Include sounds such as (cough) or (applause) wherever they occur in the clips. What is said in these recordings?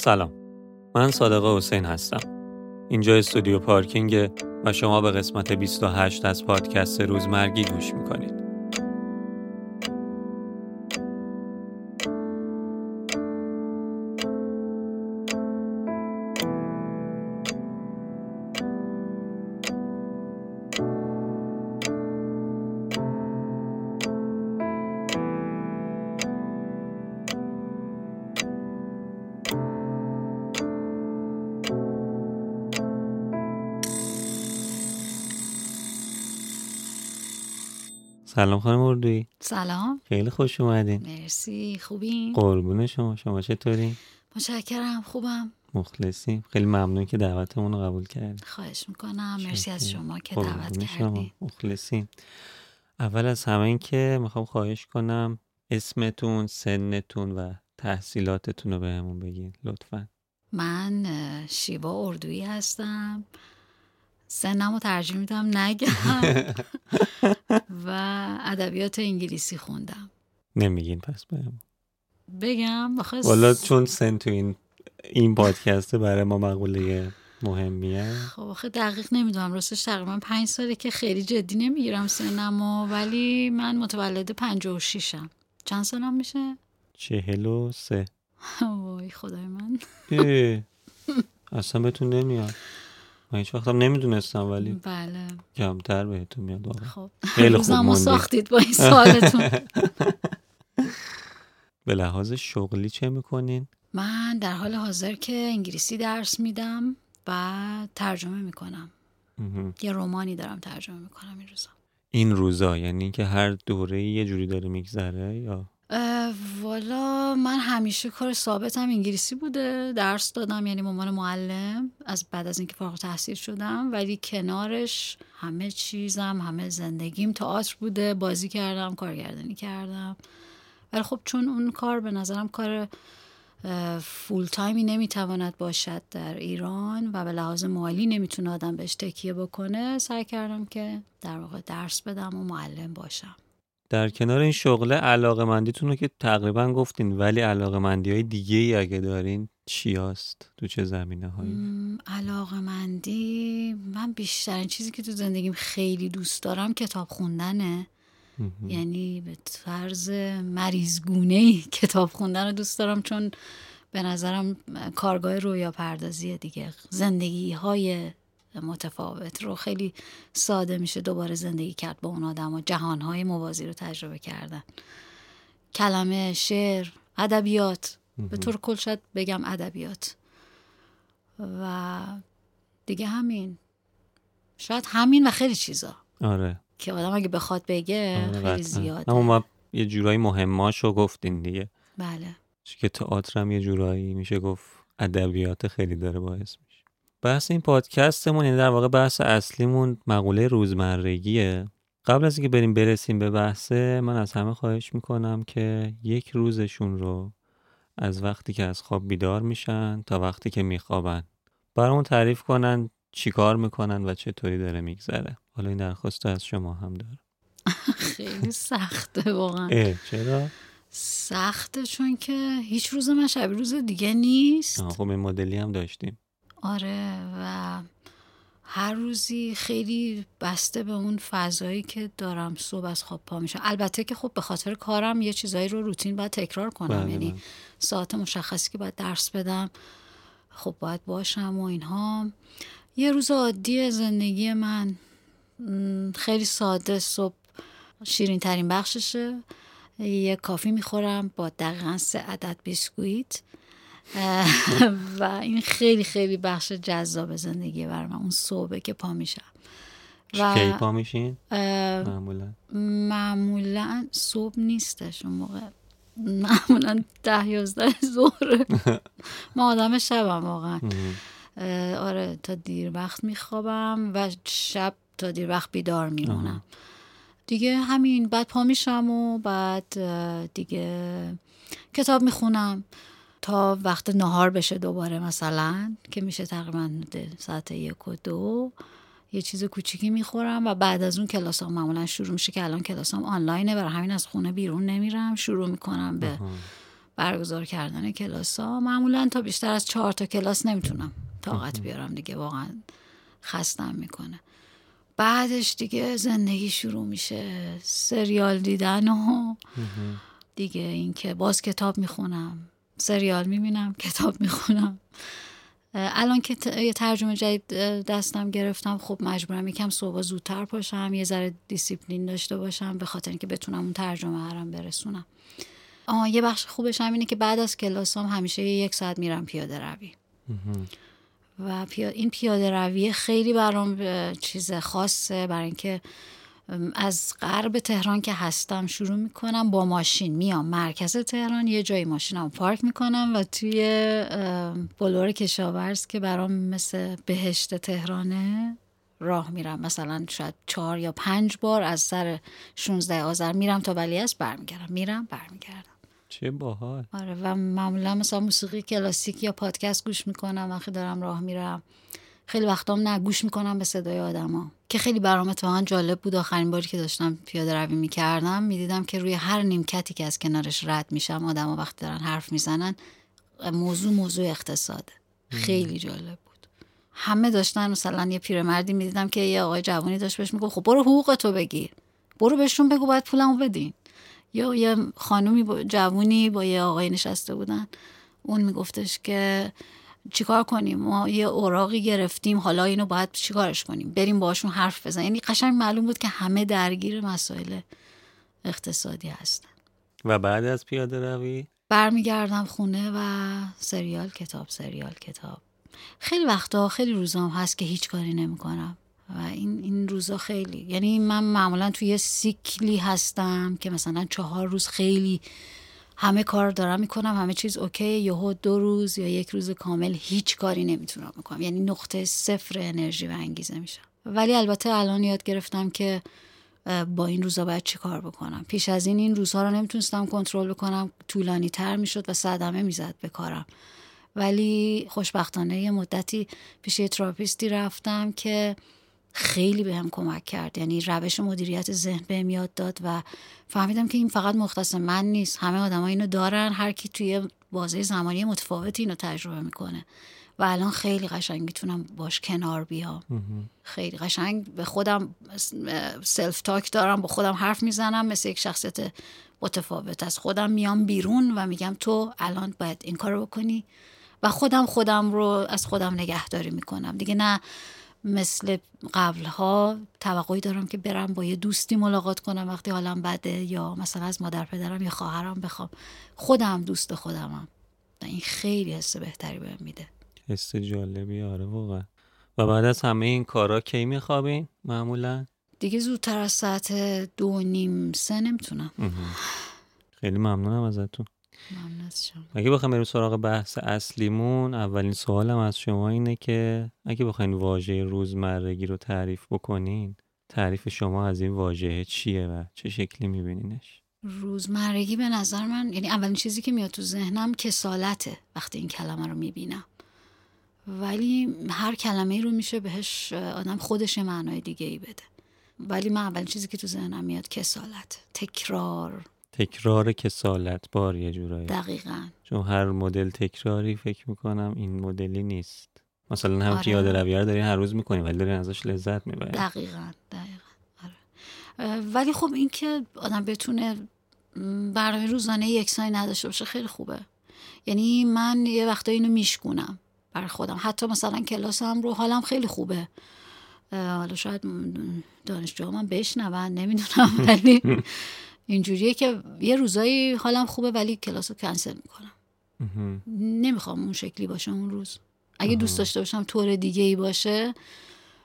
سلام. من صادق حسین هستم. اینجا استودیو پارکینگ و شما به قسمت 28 از پادکست روزمرگی گوش می‌کنید. سلام خانم اردویی سلام. خیلی خوش اومدین. مرسی. خوبین؟ قربون شما. شما چطوری؟ متشکرم. خوبم. مخلصیم خیلی ممنون که دعوتمون رو قبول کردین. خواهش می‌کنم. مرسی از شما که دعوت شما. کردین. مخلصیم اول از همه این که می‌خوام خواهش کنم اسمتون سنتون و تحصیلاتتون رو بهمون بگین لطفا. من شیوا اردویی هستم. سنم رو ترجیح میدم نگم. (laughs) و ادبیات انگلیسی خوندم. نمیگین پس بهمون بگم؟ آخه والا چون سن تو این این پادکسته برای ما مقوله مهمیه. خب آخه دقیق نمی‌دونم. راستش تقریبا پنج ساله که خیلی جدی نمی‌گیرم سنمو ولی من متولد پنج و شیشم چند سالم میشه؟ چهل و سه. (laughs) وای خدای من. (laughs) اصلا بهتون نمیاد. من هیچ وقتم نمی‌دونستم ولی بله. کمتر بهتون میاد واقعا. خب. خیلی خوب. ساختید با این سوالتون. (laughs) به لحاظ شغلی چه می‌کنین؟ من در حال حاضر که انگلیسی درس میدم و ترجمه می‌کنم. یه رومانی دارم ترجمه می‌کنم این روزا. این روزا یعنی که هر دوره یه جوری داره میگذره یا؟ والا من همیشه کار ثابتم انگلیسی بوده. درس دادم یعنی عنوان معلم از بعد از اینکه فارغ تحصیل شدم. ولی کنارش همه چیزم همه زندگیم تئاتر بوده. بازی کردم کارگردانی کردم. ولی خب چون اون کار به نظرم کار فول تایمی نمی‌تواند باشد در ایران و به لحاظ مالی نمی‌تونه آدم بهش تکیه بکنه سعی کردم که در واقع درس بدم و معلم باشم. در کنار این شغله علاقه مندیتون رو که تقریبا گفتین ولی علاقه مندی های دیگه ای اگه دارین چی هست؟ تو چه زمینه هایی؟ علاقه مندی من بیشترین چیزی که تو زندگیم خیلی دوست دارم کتاب خوندنه یعنی به طرز مریضگونه ای کتاب خوندن رو دوست دارم چون به نظرم کارگاه رویا پردازی دیگه زندگی های متفاوت رو خیلی ساده میشه دوباره زندگی کرد با اون آدم و جهان های موازی رو تجربه کردن. کلمه شعر ادبیات. به طور کل شاید بگم ادبیات. و دیگه همین. شاید همین و خیلی چیزا. آره. که آدم اگه بخواد بگه آره، خیلی قطعاً. زیاده. اما ما یه جورایی مهماشو گفتین دیگه. بله. که تئاتر هم یه جورایی میشه گفت ادبیات خیلی داره باعث بحث این پادکستمون یعنی در واقع بحث اصلیمون مقوله روزمرگیه. قبل از اینکه بریم برسیم به بحثه من از همه خواهش می‌کنم که یک روزشون رو از وقتی که از خواب بیدار میشن تا وقتی که میخوابن. برامون تعریف کنن چیکار می‌کنن و چطوری داره میگذره. حالا این درخواست از شما هم دارم. (laughs) خیلی سخته واقعا. چرا؟ سخته چون که هیچ روز من شبیه روز دیگه نیست. خب این مدلی هم داشتیم. آره و هر روزی خیلی بسته به اون فضایی که دارم صبح از خواب پا میشم. البته که خب به خاطر کارم یه چیزایی رو روتین باید تکرار کنم. بله، یعنی بله. ساعت مشخصی که باید درس بدم خب باید باشم و اینها. یه روز عادی زندگی من خیلی ساده. صبح شیرین ترین بخششه. یه کافی می‌خورم با دقیقا سه عدد بیسکویت. (laughs) و این خیلی خیلی بخش جذاب زندگی بر من اون صبح که پا میشم. و کی پا میشین؟ معمولا. معمولا صبح نیستش اون موقع. معمولا ده یازده ظهر. (laughs) ما آدم شبم واقعا. آره تا دیر وقت میخوابم و شب تا دیر وقت بیدار میمونم. دیگه همین بعد پا میشم و بعد دیگه کتاب می‌خونم. تا وقت نهار بشه دوباره مثلا که میشه تقریبا ساعت یک و دو یه چیز کوچیکی می‌خورم و بعد از اون کلاس ها معمولا شروع میشه که الان کلاس هم آنلاینه برای همین از خونه بیرون نمیرم شروع می‌کنم به برگزار کردن کلاس ها معمولا تا بیشتر از چهار تا کلاس نمی‌تونم طاقت بیارم دیگه واقعا خستم می‌کنه. بعدش دیگه زندگی شروع میشه سریال دیدن و دیگه اینکه باز کتاب می‌خونم. سریال می‌بینم کتاب می‌خونم. الان که یه ترجمه جدید دستم گرفتم خب مجبورم یکم صبح زودتر پاشم یه ذره دیسیپلین داشته باشم به خاطر اینکه بتونم اون ترجمه هرم برسونم. آه یه بخش خوبش هم اینه که بعد از کلاسام همیشه یک ساعت میرم پیاده روی. و این پیاده روی خیلی برام چیز خاصه برای اینکه از غرب تهران که هستم شروع می‌کنم. با ماشین میام مرکز تهران یه جایی ماشینم پارک می‌کنم و توی بلور کشاورز که برام مثل بهشت تهرانه راه میرم. مثلا شاید چهار یا پنج بار از سر 16 آذر میرم تا ولی از برمیگردم. میرم برمیگردم. چه باحال. آره و معمولا مثلا موسیقی کلاسیک یا پادکست گوش می‌کنم وقتی دارم راه میرم. خیلی وقتام نه گوش می‌کنم به صدای آدما. که خیلی برام اتفاقا جالب بود. آخرین باری که داشتم پیاده روی می‌کردم می‌دیدم که روی هر نیمکتی که از کنارش رد میشم آدما وقتی دارن حرف می‌زنن موضوع موضوع اقتصاده خیلی جالب بود. همه داشتن مثلا یه پیرمردی می‌دیدم که یه آقای جوانی داشت بهش می‌گفت خب برو حقوق تو بگیر. برو بهشون بگو باید پولمو بدین. یا یه خانومی با جوونی با یه آقای نشسته بودن. اون میگفتش که چیکار کنیم؟ ما یه اوراقی گرفتیم حالا اینو باید چیکارش کنیم؟ بریم باشون حرف بزنیم. یعنی قشنگ معلوم بود که همه درگیر مسائل اقتصادی هستن. و بعد از پیاده روی؟ برمیگردم خونه و سریال کتاب سریال کتاب. خیلی وقتا خیلی روزام هست که هیچ کاری نمی‌کنم. و این این روزا خیلی یعنی من معمولا توی یه سیکلی هستم که مثلا چهار روز خیلی همه کار دارم می‌کنم همه چیز اوکی یهو دو روز یا یک روز کامل هیچ کاری نمی‌تونم بکنم. یعنی نقطه صفر انرژی و انگیزه میشم. ولی البته الان یاد گرفتم که با این روزا باید چی کار بکنم؟ پیش از این این روزها رو نمی‌تونستم کنترل بکنم. طولانی تر می‌شد و صدمه می‌زد به کارم. ولی خوشبختانه یه مدتی پیش یه therapist ی رفتم که خیلی بهم به کمک کرد. یعنی روش مدیریت ذهن بهم یاد داد و فهمیدم که این فقط مختص من نیست. همه آدم اینو دارن. هر کی توی بازه زمانی متفاوتی اینو تجربه می‌کنه. و الان خیلی قشنگ می‌تونم باش کنار بیام خیلی قشنگ. به خودم self talk دارم. با خودم حرف می‌زنم. مثل یک شخصیت متفاوت. از خودم میام بیرون و میگم تو الان باید این کار بکنی. و خودم خودم رو از خودم نگهداری می‌کنم. دیگه نه مثل قبلها توقعی دارم که برم با یه دوستی ملاقات کنم وقتی حالم بده یا مثلا از مادر پدرم یا خواهرم بخوام. خودم دوست خودمم. این خیلی حس بهتری بهم میده. حس جالبی آره واقعا. و بعد از همه این کارا کی میخوابین معمولا؟ دیگه زودتر از ساعت دو نیم سه نمی‌تونم. خیلی ممنونم ازتون. اگه بخوایم بریم سراغ بحث اصلیمون اولین سوالم از شما اینه که اگه بخواین واژه روزمرگی رو تعریف بکنین تعریف شما از این واژه چیه و چه شکلی میبینینش؟ روزمرگی به نظر من یعنی اولین چیزی که میاد تو ذهنم کسالته وقتی این کلمه رو می‌بینم. ولی هر کلمه رو میشه بهش آدم خودش معنای دیگه ای بده. ولی من اولین چیزی که تو ذهنم میاد کسالت تکرار. تکرار کسالت بار یه جورایی. دقیقا. چون هر مدل تکراری فکر می‌کنم این مدلی نیست. مثلا هم که یاد رویه دارین هر روز می‌کنیم ولی دارین ازش لذت می‌برین دقیقا دقیقا. آره. ولی خب این که آدم بتونه برنامه روزانه یکسانی نداشته باشه خیلی خوبه. یعنی من یه وقتا اینو میشکونم بر خودم. حتی مثلا کلاسم رو حالم خیلی خوبه. حالا شاید دانشجو من بشنون نمی‌دونم ولی (laughs) اینجوریه که یه روزایی حالم خوبه ولی کلاس رو کنسل می‌کنم. نمی‌خوام اون شکلی باشه اون روز. اگه دوست داشته باشم طور دیگه ای باشه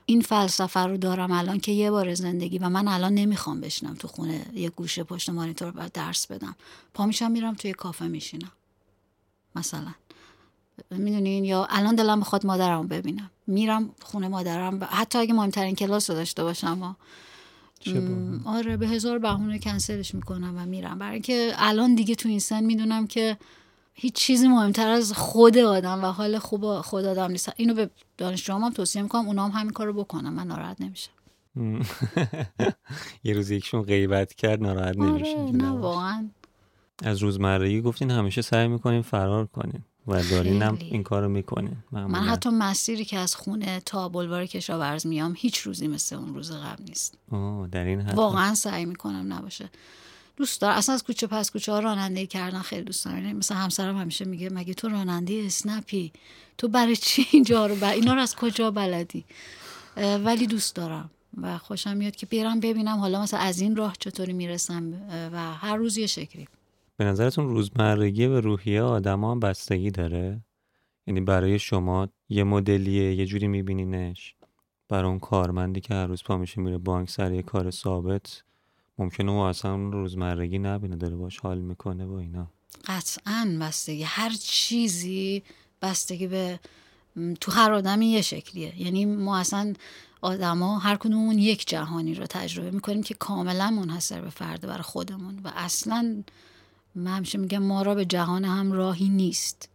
این فلسفه رو دارم الان که یه بار زندگی و من الان نمی‌خوام بشنم تو خونه یه گوشه پشت مانیتور باید درس بدم. پا میشم میرم توی کافه میشینم. مثلا. می‌دونین یا الان دلم بخواد مادرم ببینم. میرم خونه مادرم حتی اگه مهمترین کلاس رو داشته باشم آره به هزار بهونه کنسلش می‌کنم و میرم. برای اینکه الان دیگه تو این سن می‌دونم که هیچ چیزی مهمتر از خود آدم و حال خوب خود آدم نیست. اینو به دانشجوام هم توصیه می‌کنم اونا هم همین کارو بکنم من ناراحت نمیشم. (laughs) یه روز یکشون غیبت کرد ناراحت آره، نمیشه نه واقعا. از روزمرگی گفتین همیشه سعی می‌کنین فرار کنین و دارین هم این کارو می‌کنین من حتی مسیری که از خونه تا بلوار کشاورز میام هیچ روزی مثل اون روز قبل نیست. در این حد. واقعا سعی می‌کنم نباشه. دوست دارم. اصلا از کوچه پس کوچه ها رانندگی کردن خیلی دوست دارم. یعنی مثلا همسرم همیشه میگه مگه تو راننده اسنپی؟ تو برای چی اینجا رو بر... اینا رو از کجا بلدی؟ ولی دوست دارم و خوشم میاد که بیرم ببینم حالا مثلا از این راه چطوری می‌رسم و هر روز یه شکلی. به نظرتون روزمرگی و روحیه آدم هم بستگی داره؟ یعنی برای شما یه مدلیه یه جوری میبینینش؟ برای اون کارمندی که هر روز پا میشه میره بانک سر یه کار ثابت ممکنه او اصلا روزمرگی نبینه داره باش حال می‌کنه با اینا. قطعا بستگی. هر چیزی بستگی به تو هر آدمی یه شکلیه. یعنی ما اصلا آدما هر کدومون یک جهانی رو تجربه می‌کنیم که کاملا منحصر به فرده برای خودمون. و اصلا من همیشه میگم ما را به جهان هم راهی نیست.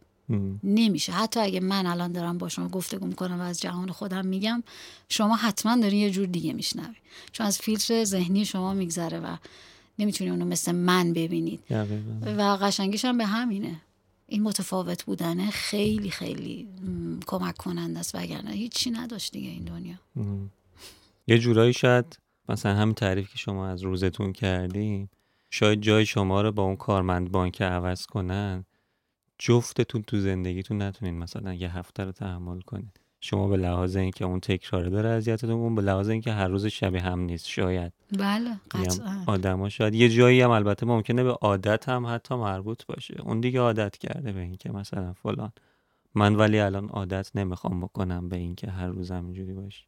نمیشه. حتی اگه من الان دارم با شما گفتگو می‌کنم و از جهان خودم میگم شما حتما دارین یه جور دیگه میشنوی. چون از فیلتر ذهنی شما میگذره و نمی‌تونی اونو مثل من ببینید. و قشنگیش هم به همینه. این متفاوت بودنه خیلی خیلی کمک کننده است. وگرنه هیچی نداشت دیگه این دنیا. یه جورایی شاید مثلا همین تعریف که شما از روزتون کردیم شاید جای شما رو با اون کارمند بانک عوض کنن. جفتتون تو زندگیتون نتونین مثلا یه هفته رو تحمل کنین. شما به لحاظ اینکه اون تکراره داره اذیتتون اون به لحاظ اینکه هر روز شبیه هم نیست شاید. بله قطعا. آدما شاید. یه جایی هم البته ممکنه به عادت هم حتی مربوط باشه. اون دیگه عادت کرده به اینکه مثلا فلان. من ولی الان عادت نمی‌خوام بکنم به اینکه هر روز همینجوری باشه.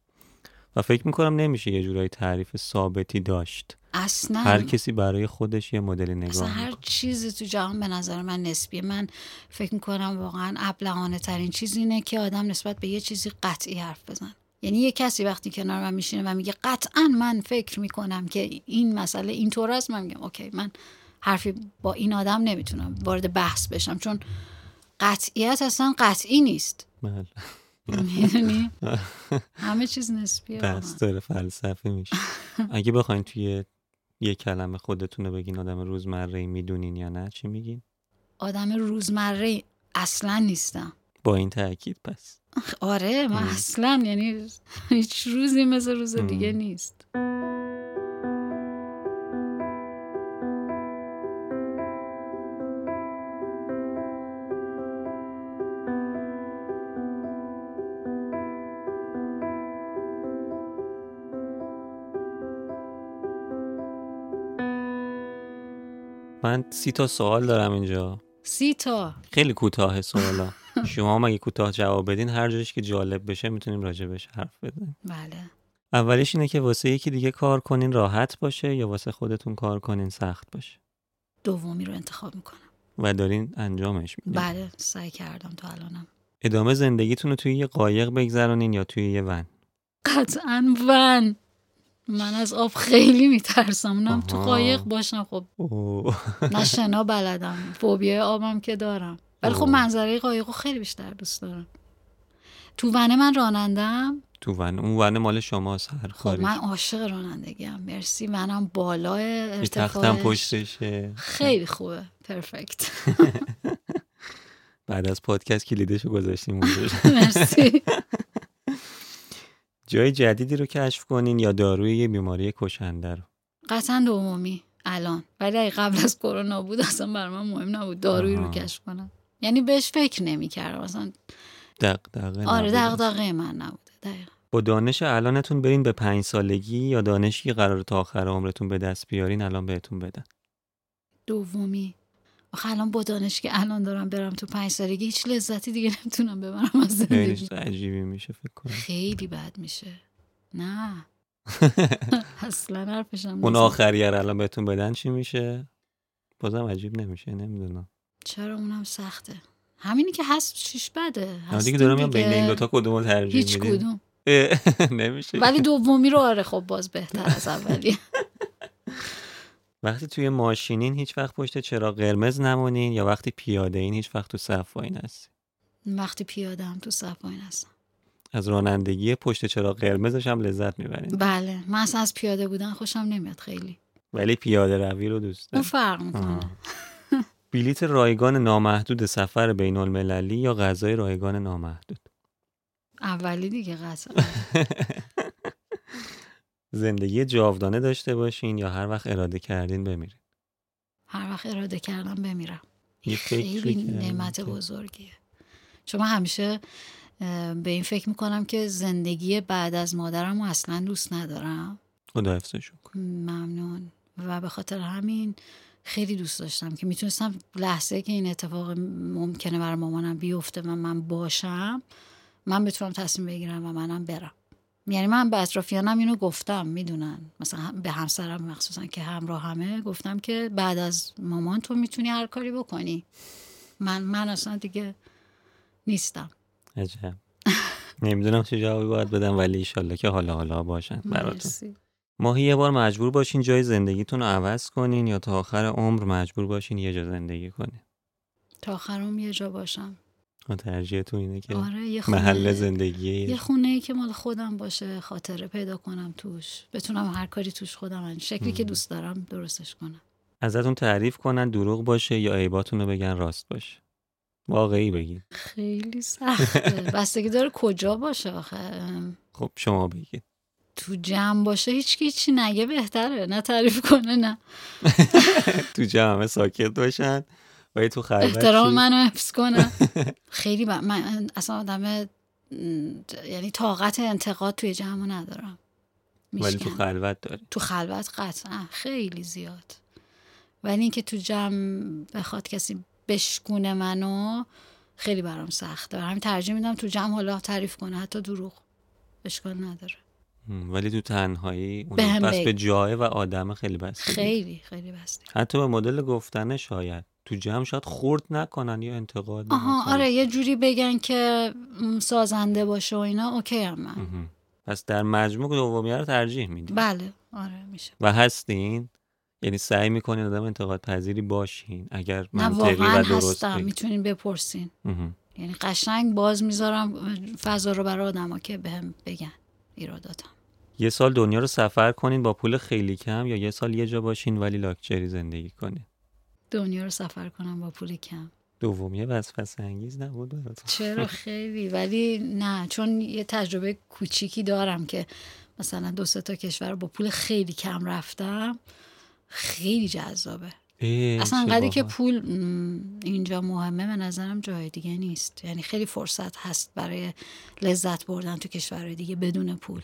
و فکر می‌کنم نمیشه یه جورایی تعریف ثابتی داشت. اصلا هر کسی برای خودش یه مدل نگاه اصلا هر چیزی تو جهان به نظر من نسبیه. من فکر می‌کنم واقعا ابلهانه ترین چیز اینه که آدم نسبت به یه چیزی قطعی حرف بزن یعنی یه کسی وقتی کنار من میشینه و میگه قطعا من فکر می‌کنم که این مسئله اینطور است من میگم اوکی من حرفی با این آدم نمی‌تونم وارد بحث بشم. چون قطعیت اصلا قطعی نیست. بله. می‌دونی (laughs) همه چیز نسبیه بس داره فلسفه میشه. اگه بخواین توی یه کلمه خودتون رو بگین آدم روزمره می‌دونین یا نه چی میگین؟ آدم روزمره اصلا نیستم. با این تاکید پس. آره من اصلا یعنی هیچ روزی مثل روز دیگه نیست. من سی تا سوال دارم اینجا. سی تا. خیلی کوتاه سوالا. شما هم اگه کوتاه جواب بدین هر جایش که جالب بشه می‌تونیم راجبش حرف بزنیم. بله. اولیش اینه که واسه یکی دیگه کار کنین راحت باشه یا واسه خودتون کار کنین سخت باشه؟ دومی رو انتخاب می‌کنم. و دارین انجامش میدین. بله سعی کردم تا الانم. ادامه زندگیتون رو توی یه قایق بگذرونین یا توی یه ون؟ قطعا ون. من از آب خیلی میترسم. اونم تو قایق باشم. خب نه شنا بلدم. فوبیای آبم که دارم. ولی خب منظره قایق خیلی بیشتر دوست دارم. تو ونه من رانندم تو ون اون ونه مال شما هر خب من عاشق رانندگی هم مرسی. منم بالا ارتفاعش پشتشه. خیلی خوبه. پرفکت (laughs) بعد از پادکست کلیدشو گذاشتیم (laughs) مرسی. جای جدیدی رو کشف کنین یا داروی یه بیماری کشنده رو؟ قطعا دومی الان. ولی قبل از کرونا بود اصلا بر من مهم نبود دارویی رو کشف کنم. یعنی بهش فکر نمی‌کردم. اصلا دغدغه آره دغدغه من نبوده دقیقا. با دانش الانتون برین به پنج سالگی یا دانشی قرار تا آخر عمرتون به دست بیارین الان بهتون بدن؟ دومی. آخه الان با دانش که الان دارم برم تو پنج سالگی هیچ لذتی دیگه نمی‌تونم ببرم از زندگی. خیلی عجیبی میشه فکر کنم. خیلی بد میشه. نه. (laughs) اصلا حرفشم اون آخریه الان بهتون بدن چی میشه؟ بازم عجیب نمیشه نمی‌دونم. چرا اونم سخته؟ همینی که هست چیش بده. دیگه دارم بین این دوتا کدوم ترجیح هیچ کدوم. (laughs) نمیشه. ولی دومی رو آره خب باز بهتر از اولی. (laughs) وقتی توی ماشینین هیچ وقت پشت چرا قرمز نمونین یا وقتی پیاده این هیچ وقت تو صف هستی وقتی پیاده هم تو صف واین هستم از رانندگی پشت چرا قرمزش هم لذت می‌برین. بله من اصلا از پیاده بودن خوشم نمیاد خیلی. ولی پیاده روی رو دوست اون فرق می‌کنه. بلیت رایگان نامحدود سفر بین المللی یا غذای رایگان نامحدود؟ اولی دیگه قطعا (laughs) زندگی جاودانه داشته باشین یا هر وقت اراده کردین بمیرین؟ هر وقت اراده کردم بمیرم. یه خیلی نعمت بزرگیه. چون من همیشه به این فکر می‌کنم که زندگی بعد از مادرم رو اصلا دوست ندارم. خدا حفظشون ممنون. و به خاطر همین خیلی دوست داشتم که می‌تونستم لحظه که این اتفاق ممکنه برای مامانم بیفته و من باشم من بتونم تصمیم بگیرم و منم برم. یعنی من به اطرافیانم اینو گفتم می‌دونن. مثلا به همسرم مخصوصا که همراه همه گفتم که بعد از مامان تو می‌تونی هر کاری بکنی. من من اصلا دیگه نیستم. عجب. نمی‌دونم چه جوابی باید بدم ولی ایشالله که حالا حالا باشن براتون. مرسی. ماهی یه بار مجبور باشین جای زندگیتون رو عوض کنین یا تا آخر عمر مجبور باشین یه جا زندگی کنین؟ تا آخرم یه جا باشم. ترجیحتون اینه که آره یه خونه محل زندگی. یه خونه ای که مال خودم باشه خاطره پیدا کنم توش بتونم هر کاری توش خودم انجام شکلی که دوست دارم درستش کنم. ازتون تعریف کنن دروغ باشه یا عیباتون رو بگن راست باشه. واقعی بگید خیلی (laughs) سخته. بستگی داره کجا باشه آخه. ام، خب شما بگید تو جمع باشه هیچ کی هیچی نگه بهتره. نه تعریف کنه نه. (laughs) تو جمع ساکت باشن. و تو احترام؟ منو حفظ کنه. (laughs) خیلی ب... من اصلا آدم یعنی طاقت انتقاد توی جمع ندارم. ولی تو. خلوت داری. تو خلوت قطعا. خیلی زیاد. ولی اینکه تو جمع بخواد کسی بشکونه منو خیلی برام سخته. برای همین ترجیح میدم تو جمع حالا تعریف کنه. حتی دروغ اشکال نداره. ولی تو تنهایی اون بگی. به جای و آدم خیلی بستگی خیلی خیلی بسته حتی به مدل گفتنه شاید. تو جمع شاید خورد نکنن یا انتقاد آها. آره یه جوری بگن که سازنده باشه و اینا اوکی هم من. پس در مجموع دومیه رو ترجیح میدی بله آره میشه و هستین یعنی سعی می‌کنین آدم انتقاد پذیری باشین اگر منطقی واقعا و درست هستم. می‌تونین بپرسین. یعنی قشنگ باز می‌ذارم فضا رو برای آدما که بهم بگن ایراداتم یه سال دنیا رو سفر کنین با پول خیلی کم یا یه سال یه جا باشین ولی لاکچری زندگی کنین دنیا رو سفر کنم با پول کم. دومیه وسوسه انگیز نبود براتون. چرا (laughs) خیلی؟ ولی نه چون یه تجربه کوچیکی دارم که مثلا دو سه تا کشور با پول خیلی کم رفتم. خیلی جذابه. اصلا انقدری که. پول اینجا مهمه به نظرم جای دیگه نیست. یعنی خیلی فرصت هست برای لذت بردن تو کشورهای دیگه بدون پول.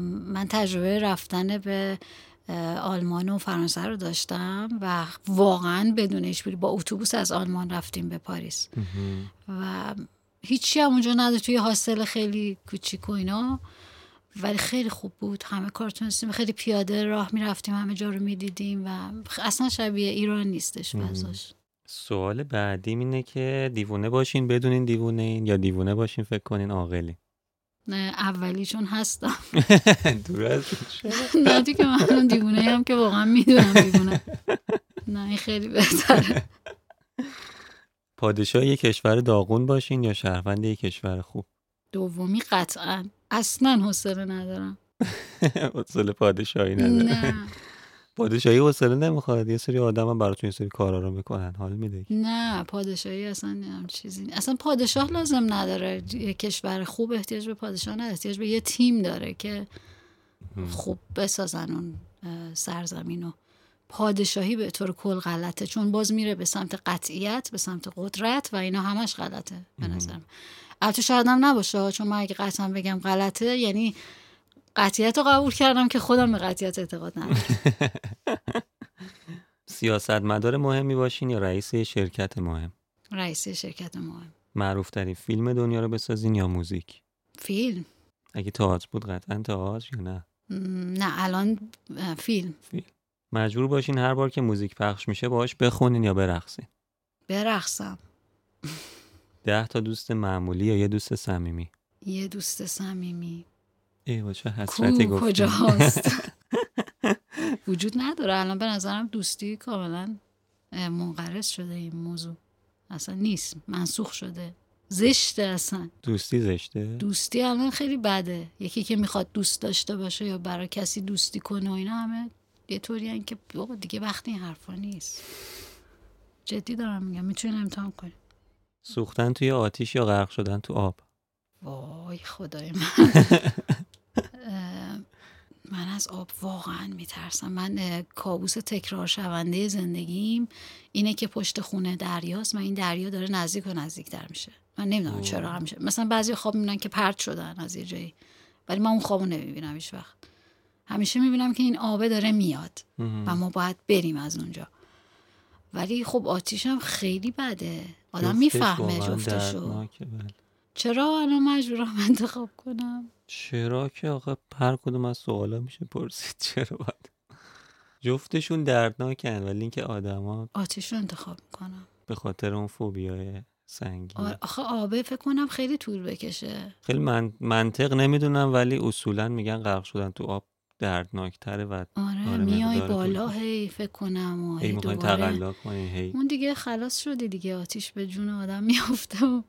من تجربه رفتن به آلمان و فرانسه رو داشتم و واقعا بدون پولی با اتوبوس از آلمان رفتیم به پاریس. و هیچی هم اونجا نداره توی هاستل خیلی کوچیک و اینا. ولی خیلی خوب بود همه کار تونستیم. خیلی پیاده راه می‌رفتیم همه جا رو می‌دیدیم و اصلا شبیه ایران نیستش فضاش سوال بعدیم اینه که دیوونه باشین بدونین دیوونه این یا دیوونه باشین فکر کنین عاقلی. نه اولی چون هستم. (laughs) دور از نه دیگه من الان دیوونه هم که واقعا می‌دونم دیوونه. نه این خیلی بهتره. پادشاه یک کشور داغون باشین یا شهروند یک کشور خوب؟ دومی قطعا. اصلا حوصله ندارم. (laughs) حوصله پادشاهی نداره نه. پادشاهی حوصله نمی‌خواد. یه سری آدم هم براتون یه سری کارا رو می‌کنن. حال میده نه پادشاهی اصلا هم چیزی نی- اصلا پادشاه لازم نداره. یه کشور خوب احتیاج به پادشاه نداره. احتیاج به یه تیم داره که خوب بسازن اون سرزمین و پادشاهی به طور کل غلطه. چون باز میره به سمت قطعیت به سمت قدرت و اینا همش غلطه به نظرم. البته شاید هم نباشه چون من اگه قطعا بگم غلطه یعنی قطعیت رو قبول کردم که خودم به قطعیت اعتقاد ندارم. (laughs) سیاستمدار مهمی باشین یا رئیس شرکت مهم؟ رئیس شرکت مهم. معروف ترین فیلم دنیا رو بسازین یا موزیک؟ فیلم. اگه تئاتر بود قطعا تئاتر یا نه؟ نه الان اه، فیلم. مجبور باشین هر بار که موزیک پخش میشه باهاش بخونین یا برقصین؟ برقصم. ده تا دوست معمولی یا یه دوست صمیمی؟ یه دوست صمیمی. ای با چه حسرتی کو گفتم کجاست؟ (laughs) وجود نداره. الان به نظرم دوستی کاملا منقرض شده این موضوع. اصلا نیست. منسوخ شده. زشته اصلا. دوستی زشته؟ دوستی الان خیلی بده. یکی که می‌خواد دوست داشته باشه یا برای کسی دوستی کنه و اینا همه یه طوری که بابا دیگه وقتی این حرفا نیست. جدی دارم میگم. می‌تونیم امتحان کنیم سوختن توی آتیش یا غرق شدن تو آب؟ وای خدای من. (laughs) من از آب واقعا میترسم. من کابوس تکرار شونده زندگیم اینه که پشت خونه دریاست. من این دریا داره نزدیک و نزدیکتر میشه. من نمی‌دونم چرا همیشه مثلا بعضی خواب می‌بینن که پرت شدن از یه جایی. ولی من اون خوابو نمی‌بینم هیچ وقت. همیشه می‌بینم که این آبه داره میاد و ما باید بریم از اونجا. ولی خب آتیش هم خیلی بده. آدم می‌فهمه جفتشو. چرا الان مجبورم انتخاب کنم؟ چرا که آقا هر کدوم از سوالا میشه پرسید. چرا باید؟ جفتشون دردناکن ولی اینکه آدما آتیش رو انتخاب می‌کنم. به خاطر اون فوبیای سنگین. آره آخه آبه فکر کنم خیلی طول بکشه. خیلی من... منطق نمی‌دونم ولی اصولا میگن غرق شدن تو آب دردناکتره و آره, آره میای بالا هی فکر کنم و هی دوباره کنی هی. اون دیگه خلاص شدی دیگه آتیش به جون آدم میافته و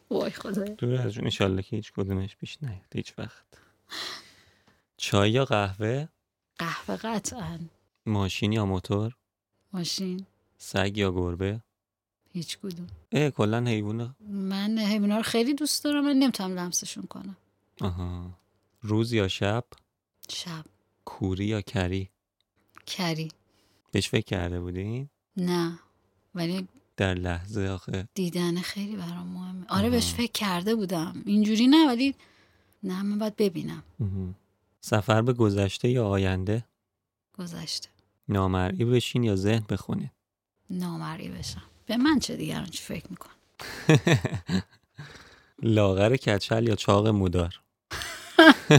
(laughs) وای خدای دور از جون انشالله که هیچ کدومش پیش نیاد هیچ وقت. چای یا قهوه؟ قهوه قطعا. ماشین یا موتور؟ ماشین. سگ یا گربه؟ هیچ کدوم. اه کلا حیوانه من حیونا رو خیلی دوست دارم من نمی‌تونم لمسشون کنم. آها. روز یا شب؟ شب. کوری یا کری؟ کری. بهش فکر کرده بودین؟ نه. ولی در لحظه آخه. دیدن خیلی برام مهمه. آره بهش فکر کرده بودم. اینجوری نه ولی نه من باید ببینم. سفر به گذشته یا آینده؟ گذشته. نامرئی بشین یا ذهن بخونین نامرئی بشم. به من چه دیگران چی فکر میکن (laughs) لاغر کچل یا چاق مودار؟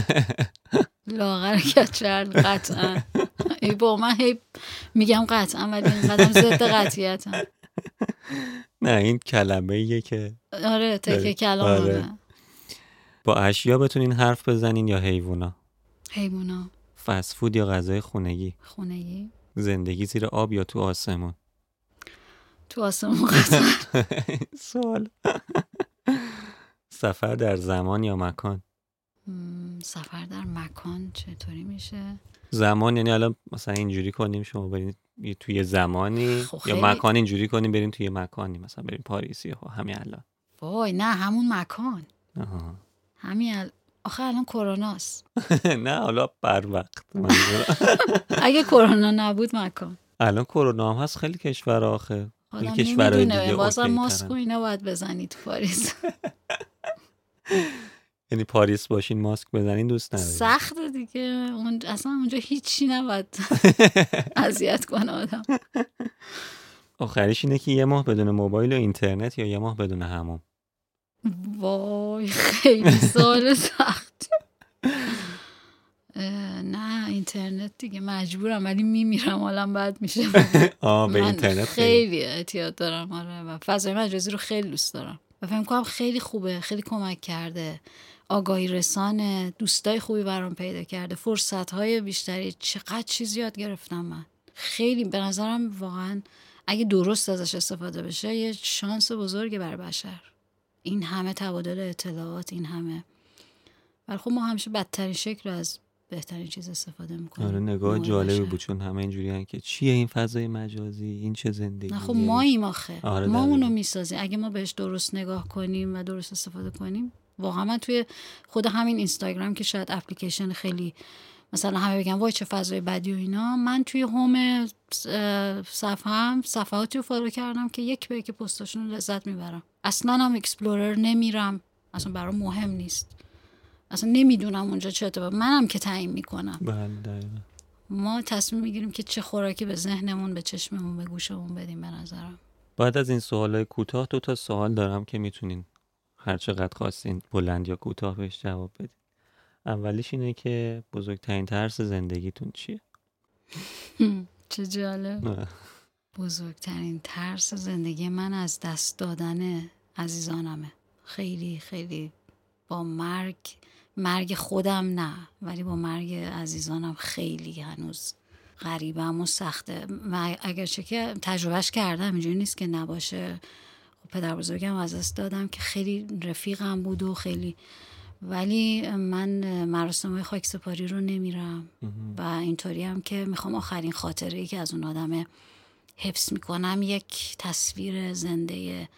(laughs) لاغر کچل قطعا. ای با من هی میگم قطعا ولی اینقدر ضد قطعیتم. (laughs) نه این کلمه ایه که آره تکه کلام آره. با اشیا بتونین حرف بزنین یا حیوونا؟ حیوونا. فسفود یا غذای خونگی؟ خونگی. زندگی زیر آب یا تو آسمون؟ تو آسمون (laughs) سوال. سفر در زمان یا مکان؟ سفر در مکان چطوری میشه؟ زمان یعنی الان مثلا اینجوری کنیم شما برین توی زمانی خب یا مکان اینجوری کنیم بریم توی مکانی مثلا بریم پاریس یا همین الان. وای نه همون مکان. آها. همین ال... آخه الان کروناست (laughs) نه حالا بر وقت. (laughs) اگه کرونا نبود مکان. الان کرونا هم هست خیلی کشور آخه. خیلی کشور دیگه بازم ماسک و اینا باید بزنی تو پاریس. (laughs) یعنی پاریس باشین ماسک بزنین دوست ندارین. سخت دیگه. اون اصلا اونجا هیچی نباید (laughs) اذیت کنه آدم. آخریش اینه که یه ماه بدون موبایل و اینترنت یا یه ماه بدون همون وای خیلی سال سخت. نه اینترنت دیگه مجبورم ولی میمیرم حالا بعد میشه. (laughs) آه به اینترنت خیلی. اعتیاد دارم آره. و فضای مجازی رو خیلی دوست دارم. و فکر کنم خیلی خوبه خیلی کمک کرده. آگاهی رسانه دوستای خوبی برام پیدا کرده. فرصت های بیشتری. چقدر چیز یاد گرفتم من. خیلی به نظرم واقعا اگه درست ازش استفاده بشه یه شانس بزرگی بر بشر. این همه تبادل اطلاعات این همه. ولی خب ما همیشه بدترین شکل از بهترین چیز استفاده می‌کنیم. آره نگاه جالبی بود چون همه اینجوری که چیه این فضای مجازی؟ این چه زندگی خب ما ایم آخه. آره ما اونو می‌سازیم. اگه ما بهش درست نگاه کنیم و درست استفاده کنیم واقعا من توی خود همین اینستاگرام که شاید اپلیکیشن خیلی مثلا همه بگن وای چه فضای بدی و اینا من توی home صفحهم صفحاتی رو follow کردم که یک به یک پستاشون لذت می‌برم. اصلا هم explore نمیرم. اصلا برام مهم نیست. اصلا نمی‌دونم اونجا چه اتفاق منم که تعیین می‌کنم. بله ما تصمیم می‌گیریم که چه خوراکی به ذهنمون به چشممون به گوشمون بدیم به نظرم. بعد از این سوالای کوتاه دو تا سوال دارم که می‌تونین هر چقدر خواستین بلند یا کوتاه بهش جواب بدید اولیش اینه که بزرگترین ترس زندگیتون چیه؟ (laughs) چه جالب. بزرگترین ترس زندگی من از دست دادن عزیزانمه. خیلی خیلی با مرگ مرگ خودم نه ولی با مرگ عزیزانم خیلی هنوز غریبم و سخته. اگرچه که تجربهش کردم اینجوری نیست که نباشه. پدر بزرگم از دست دادم که خیلی رفیقم بود و خیلی. ولی من مراسم های خاک سپاری رو نمیرم. و اینطوری هم که می‌خوام آخرین خاطره ای که از اون آدم حفظ می‌کنم یک تصویر زنده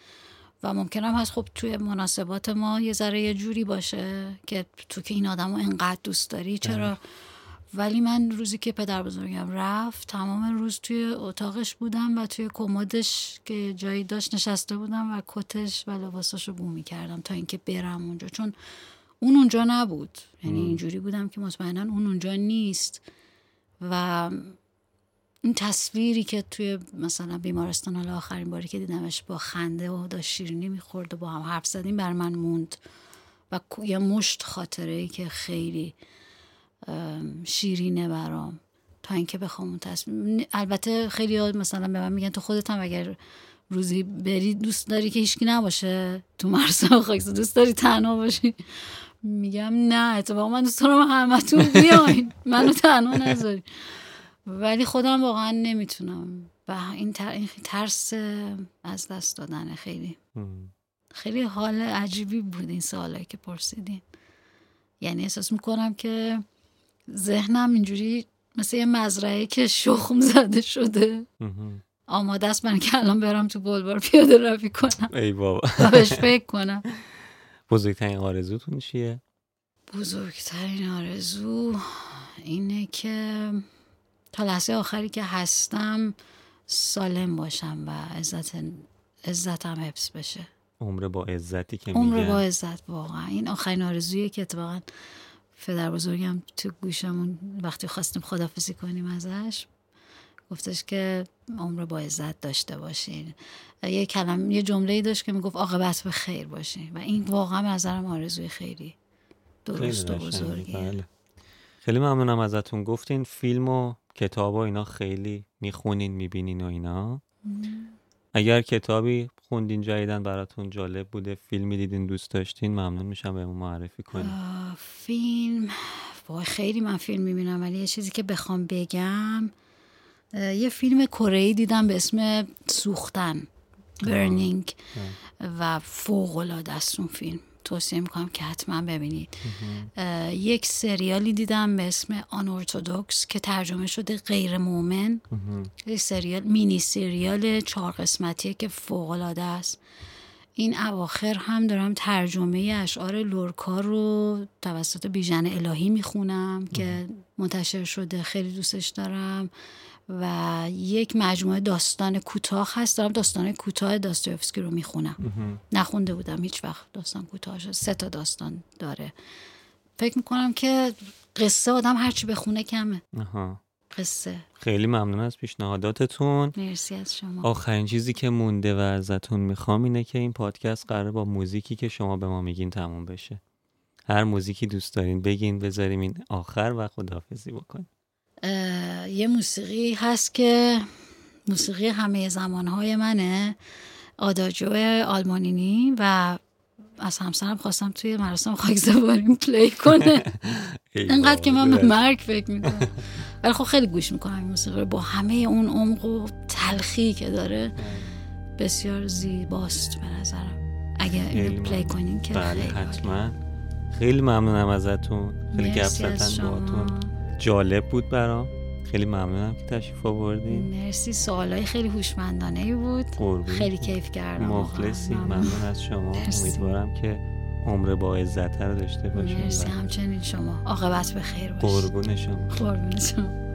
و ممکنم هست خب توی مناسبات ما یه ذره یه جوری باشه که تو که این آدم رو انقدر دوست داری چرا ولی من روزی که پدر بزرگم رفت تمام روز توی اتاقش بودم و توی کمدش که جایی داشت نشسته بودم و کتش و لباسش رو بو می‌کردم تا اینکه برم اونجا. چون اون اونجا نبود. یعنی اینجوری بودم که مطمئنا اون اونجا نیست. و این تصویری که توی مثلا بیمارستان حالا آخرین باری که دیدمش با خنده و داشت شیرینی می‌خورد و با هم حرف زدیم بر من موند. و یه مشت خاطره ای که خیلی شیرینه برام تا اینکه بخوام اون تصمیم البته خیلی مثلا به من میگن تو خودت هم اگر روزی بری دوست داری که هیچکی نباشه تو مرسا خاکس دوست داری تنها باشی. میگم نه اتفاقا من دوست دارم همتون بیاین. منو تنها نذاری. ولی خودم واقعا نمی‌تونم. و این, ترس از دست دادن خیلی. خیلی حال عجیبی بود این سوالایی که پرسیدین. یعنی احساس می‌کنم که ذهنم اینجوری مثل یه مزرعه که شخم زده شده. آماده است من که الان برم تو بلوار پیاده روی کنم. ای بابا. بهش فکر کنم. بزرگترین آرزوتون چیه؟ بزرگترین آرزو اینه که تا لحظه آخری که هستم سالم باشم و عزت عزتم حفظ بشه. عمر با عزتی که عمر با عزت واقعا. این آخرین آرزویه که اتفاقا پدر بزرگم تو گوشمون وقتی خواستیم خدافزی کنیم ازش گفتش که عمر با عزت داشته باشین. یه کلم یه جمله ای داشت که می‌گفت عاقبت به خیر باشین. و این واقعا نظرم آرزوی خیلی درست و بزرگیه بله. خیلی ممنونم ازتون. گفتین فیلم و کتاب و اینا خیلی می‌خونین می‌بینین و اینا. اگر کتابی خوندین جاییدن براتون جالب بوده فیلمی دیدین دوست داشتین ممنون میشم به معرفی کنین. فیلم وای خیلی من فیلم می‌بینم ولی یه چیزی که بخوام بگم یه فیلم کره دیدم به اسم سوختن برنینگ و فوق العاده است اون فیلم. توصیه می‌کنم که حتما ببینید. یک سریالی دیدم به اسم آن ارتودکس که ترجمه شده غیر مومن یک سریال مینی سریال چهار قسمتیه که فوق العاده است. این اواخر هم دارم ترجمه اشعار لورکا رو توسط بیژن الهی می‌خونم که منتشر شده خیلی دوستش دارم. و یک مجموعه داستان کوتاه هست. دارم داستان کوتاه داستایوفسکی رو می‌خونم. نخونده بودم. هیچ وقت داستان کوتاه سه تا داستان داره. فکر می‌کنم که قصه آدم هرچی بخونه کمه. قصه. خیلی ممنون از پیشنهاداتتون. مرسی از شما. آخرین چیزی که مونده و ازتون می‌خوام اینه که این پادکست قراره با موزیکی که شما به ما میگین تموم بشه. هر موزیکی دوست دارین بگین بذاریم این آخر و خداحافظی بکنیم یه موسیقی هست که موسیقی همه زمانهای منه. آداجو آلمانینی و از همسرم خواستم توی مراسم خاکزباریم پلی کنه. (laughs) انقدر که من به مرگ فکر می‌کنم. ولی خب خیلی گوش می‌کنم این موسیقی با همه اون عمق و تلخی که داره بسیار زیباست به نظرم. اگه پلی کنین که بله حتما. خیلی ممنونم ازتون. خیلی گپ زدن جالب بود برام. خیلی ممنونم که تشریف آوردین. مرسی سوالای خیلی هوشمندانه بود. قربون. خیلی کیف کردم. مخلصی ممنون از شما. امیدوارم که عمر با عزت رو داشته باشیم. مرسی. همچنین شما. عاقبت به خیر باشید قربون شما. قربون شما.